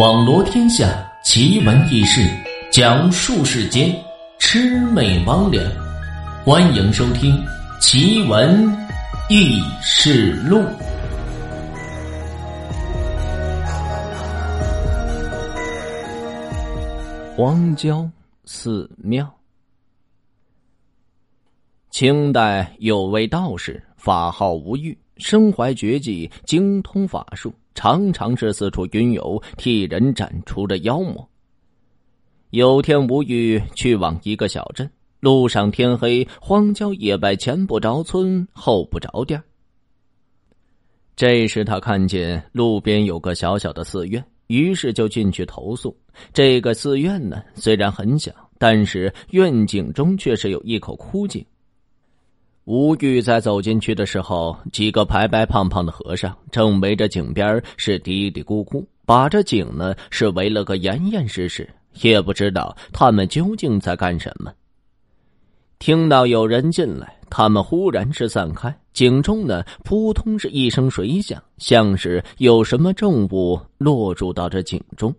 网罗天下奇闻异事，讲述世间魑魅魍魉。欢迎收听《奇闻异事录》。荒郊寺庙。清代有位道士，法号无欲，身怀绝技，精通法术。常常是四处云游，替人斩除着妖魔。有天，无玉去往一个小镇，路上天黑，荒郊野外，前不着村，后不着店。这时，他看见路边有个小小的寺院，于是就进去投宿。这个寺院呢，虽然很小，但是院景中却是有一口枯井。吴玉在走进去的时候，几个白白胖胖的和尚正围着井边是嘀嘀咕咕，把这井呢是围了个严严实实，也不知道他们究竟在干什么。听到有人进来，他们忽然是散开，井中呢扑通是一声水响，像是有什么重物落入到这井中。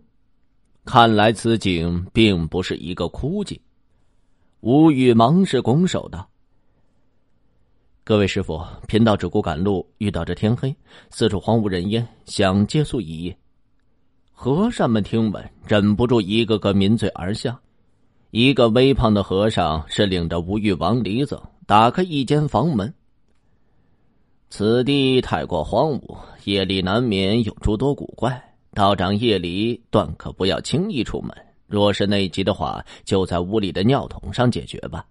看来此井并不是一个枯井。吴玉忙是拱手道。各位师傅，贫道只顾赶路，遇到这天黑，四处荒无人烟，想借宿一夜。和尚们听闻，忍不住一个个抿嘴而笑。一个微胖的和尚是领着吴玉往里走，打开一间房门。此地太过荒芜，夜里难免有诸多古怪，道长夜里断可不要轻易出门。若是内急的话，就在屋里的尿桶上解决吧。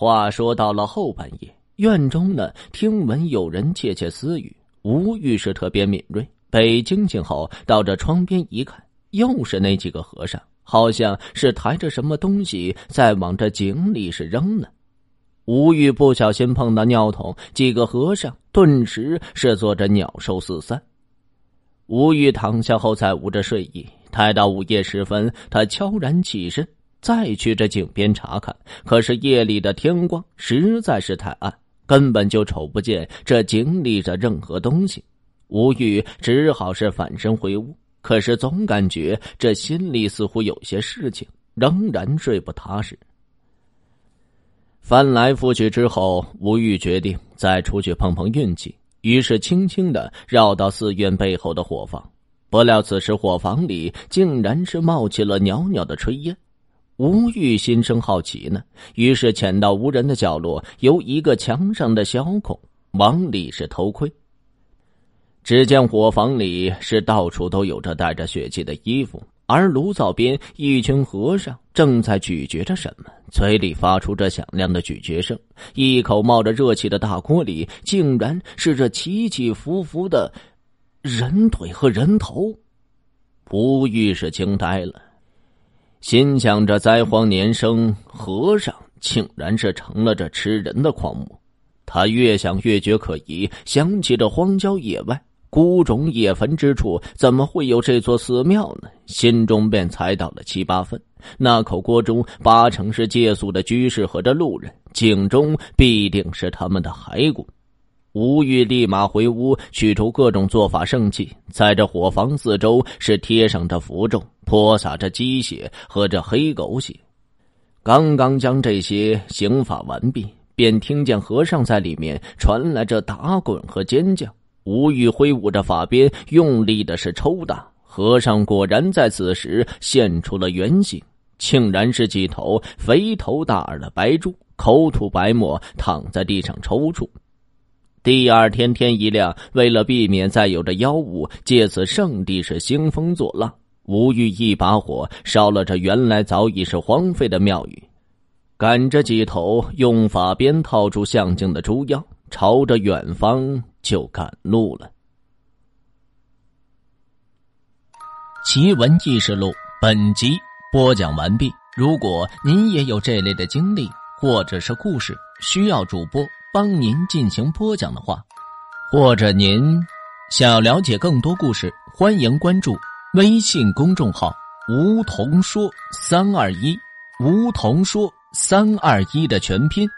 话说到了后半夜，院中呢听闻有人窃窃私语。吴玉是特别敏锐，被惊醒后到这窗边一看，又是那几个和尚，好像是抬着什么东西在往这井里是扔呢。吴玉不小心碰到尿桶，几个和尚顿时是做着鸟兽四散。吴玉躺下后才捂着睡意，待到午夜时分，他悄然起身。再去这井边查看，可是夜里的天光实在是太暗，根本就瞅不见这井里的任何东西。吴玉只好是返身回屋，可是总感觉这心里似乎有些事情，仍然睡不踏实。翻来覆去之后，吴玉决定再出去碰碰运气，于是轻轻的绕到寺院背后的火房。不料此时火房里竟然是冒起了袅袅的炊烟。吴玉心生好奇呢，于是潜到无人的角落，由一个墙上的小孔往里是偷窥。只见火房里是到处都有着带着血迹的衣服，而炉灶边一群和尚正在咀嚼着什么，嘴里发出着响亮的咀嚼声。一口冒着热气的大锅里，竟然是这起起伏伏的人腿和人头。吴玉是惊呆了。心想着灾荒年生，和尚竟然是成了这吃人的狂魔。他越想越觉可疑，想起这荒郊野外孤冢野坟之处，怎么会有这座寺庙呢？心中便猜到了七八分。那口锅中八成是借宿的居士和这路人，井中必定是他们的骸骨。吴玉立马回屋，取出各种做法圣器，在这火房四周是贴上这符咒，泼洒着鸡血和这黑狗血。刚刚将这些刑法完毕，便听见和尚在里面传来这打滚和尖叫。吴玉挥舞着法鞭，用力的是抽打，和尚果然在此时现出了原形，竟然是几头肥头大耳的白猪，口吐白沫，躺在地上抽搐。第二天天一亮，为了避免再有着妖物借此圣地是兴风作浪，吴玉一把火烧了这原来早已是荒废的庙宇，赶着几头用法鞭套住象镜的猪妖，朝着远方就赶路了。奇闻异事录本集播讲完毕。如果您也有这类的经历或者是故事，需要主播。帮您进行播讲的话，或者您想要了解更多故事，欢迎关注微信公众号“梧桐说三二一”，梧桐说三二一的全拼。